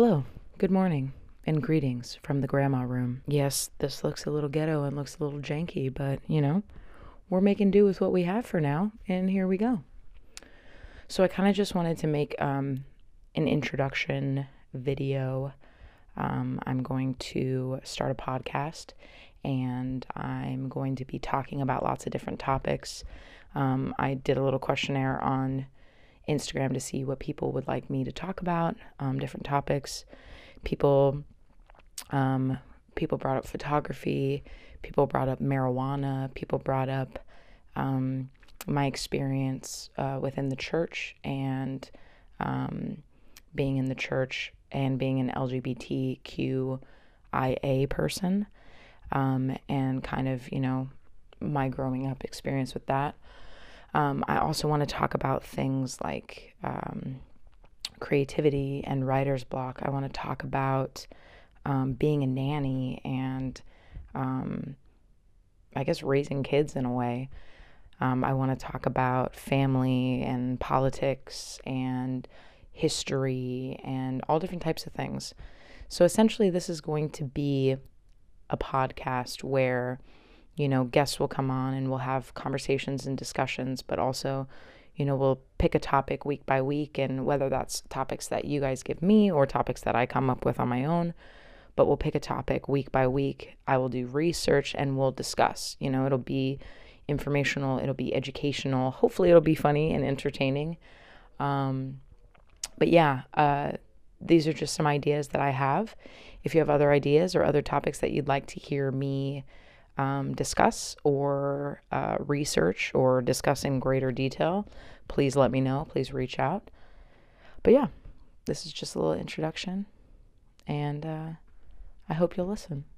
Hello, good morning, and greetings from the grandma room. Yes, this looks a little ghetto and looks a little janky, but you know, we're making do with what we have for now, and here we go. So, I kind of just wanted to make um, an introduction video. Um, I'm going to start a podcast and I'm going to be talking about lots of different topics. Um, I did a little questionnaire on Instagram to see what people would like me to talk about, um, different topics. People, um, people brought up photography. People brought up marijuana. People brought up um, my experience uh, within the church and um, being in the church and being an LGBTQIA person, um, and kind of you know my growing up experience with that. Um, I also want to talk about things like um, creativity and writer's block. I want to talk about um, being a nanny and um, I guess raising kids in a way. Um, I want to talk about family and politics and history and all different types of things. So essentially, this is going to be a podcast where you know, guests will come on and we'll have conversations and discussions, but also, you know, we'll pick a topic week by week, and whether that's topics that you guys give me or topics that I come up with on my own, but we'll pick a topic week by week. I will do research and we'll discuss. You know, it'll be informational, it'll be educational, hopefully, it'll be funny and entertaining. Um, but yeah, uh, these are just some ideas that I have. If you have other ideas or other topics that you'd like to hear me um, discuss or uh, research or discuss in greater detail, please let me know. Please reach out. But yeah, this is just a little introduction, and uh, I hope you'll listen.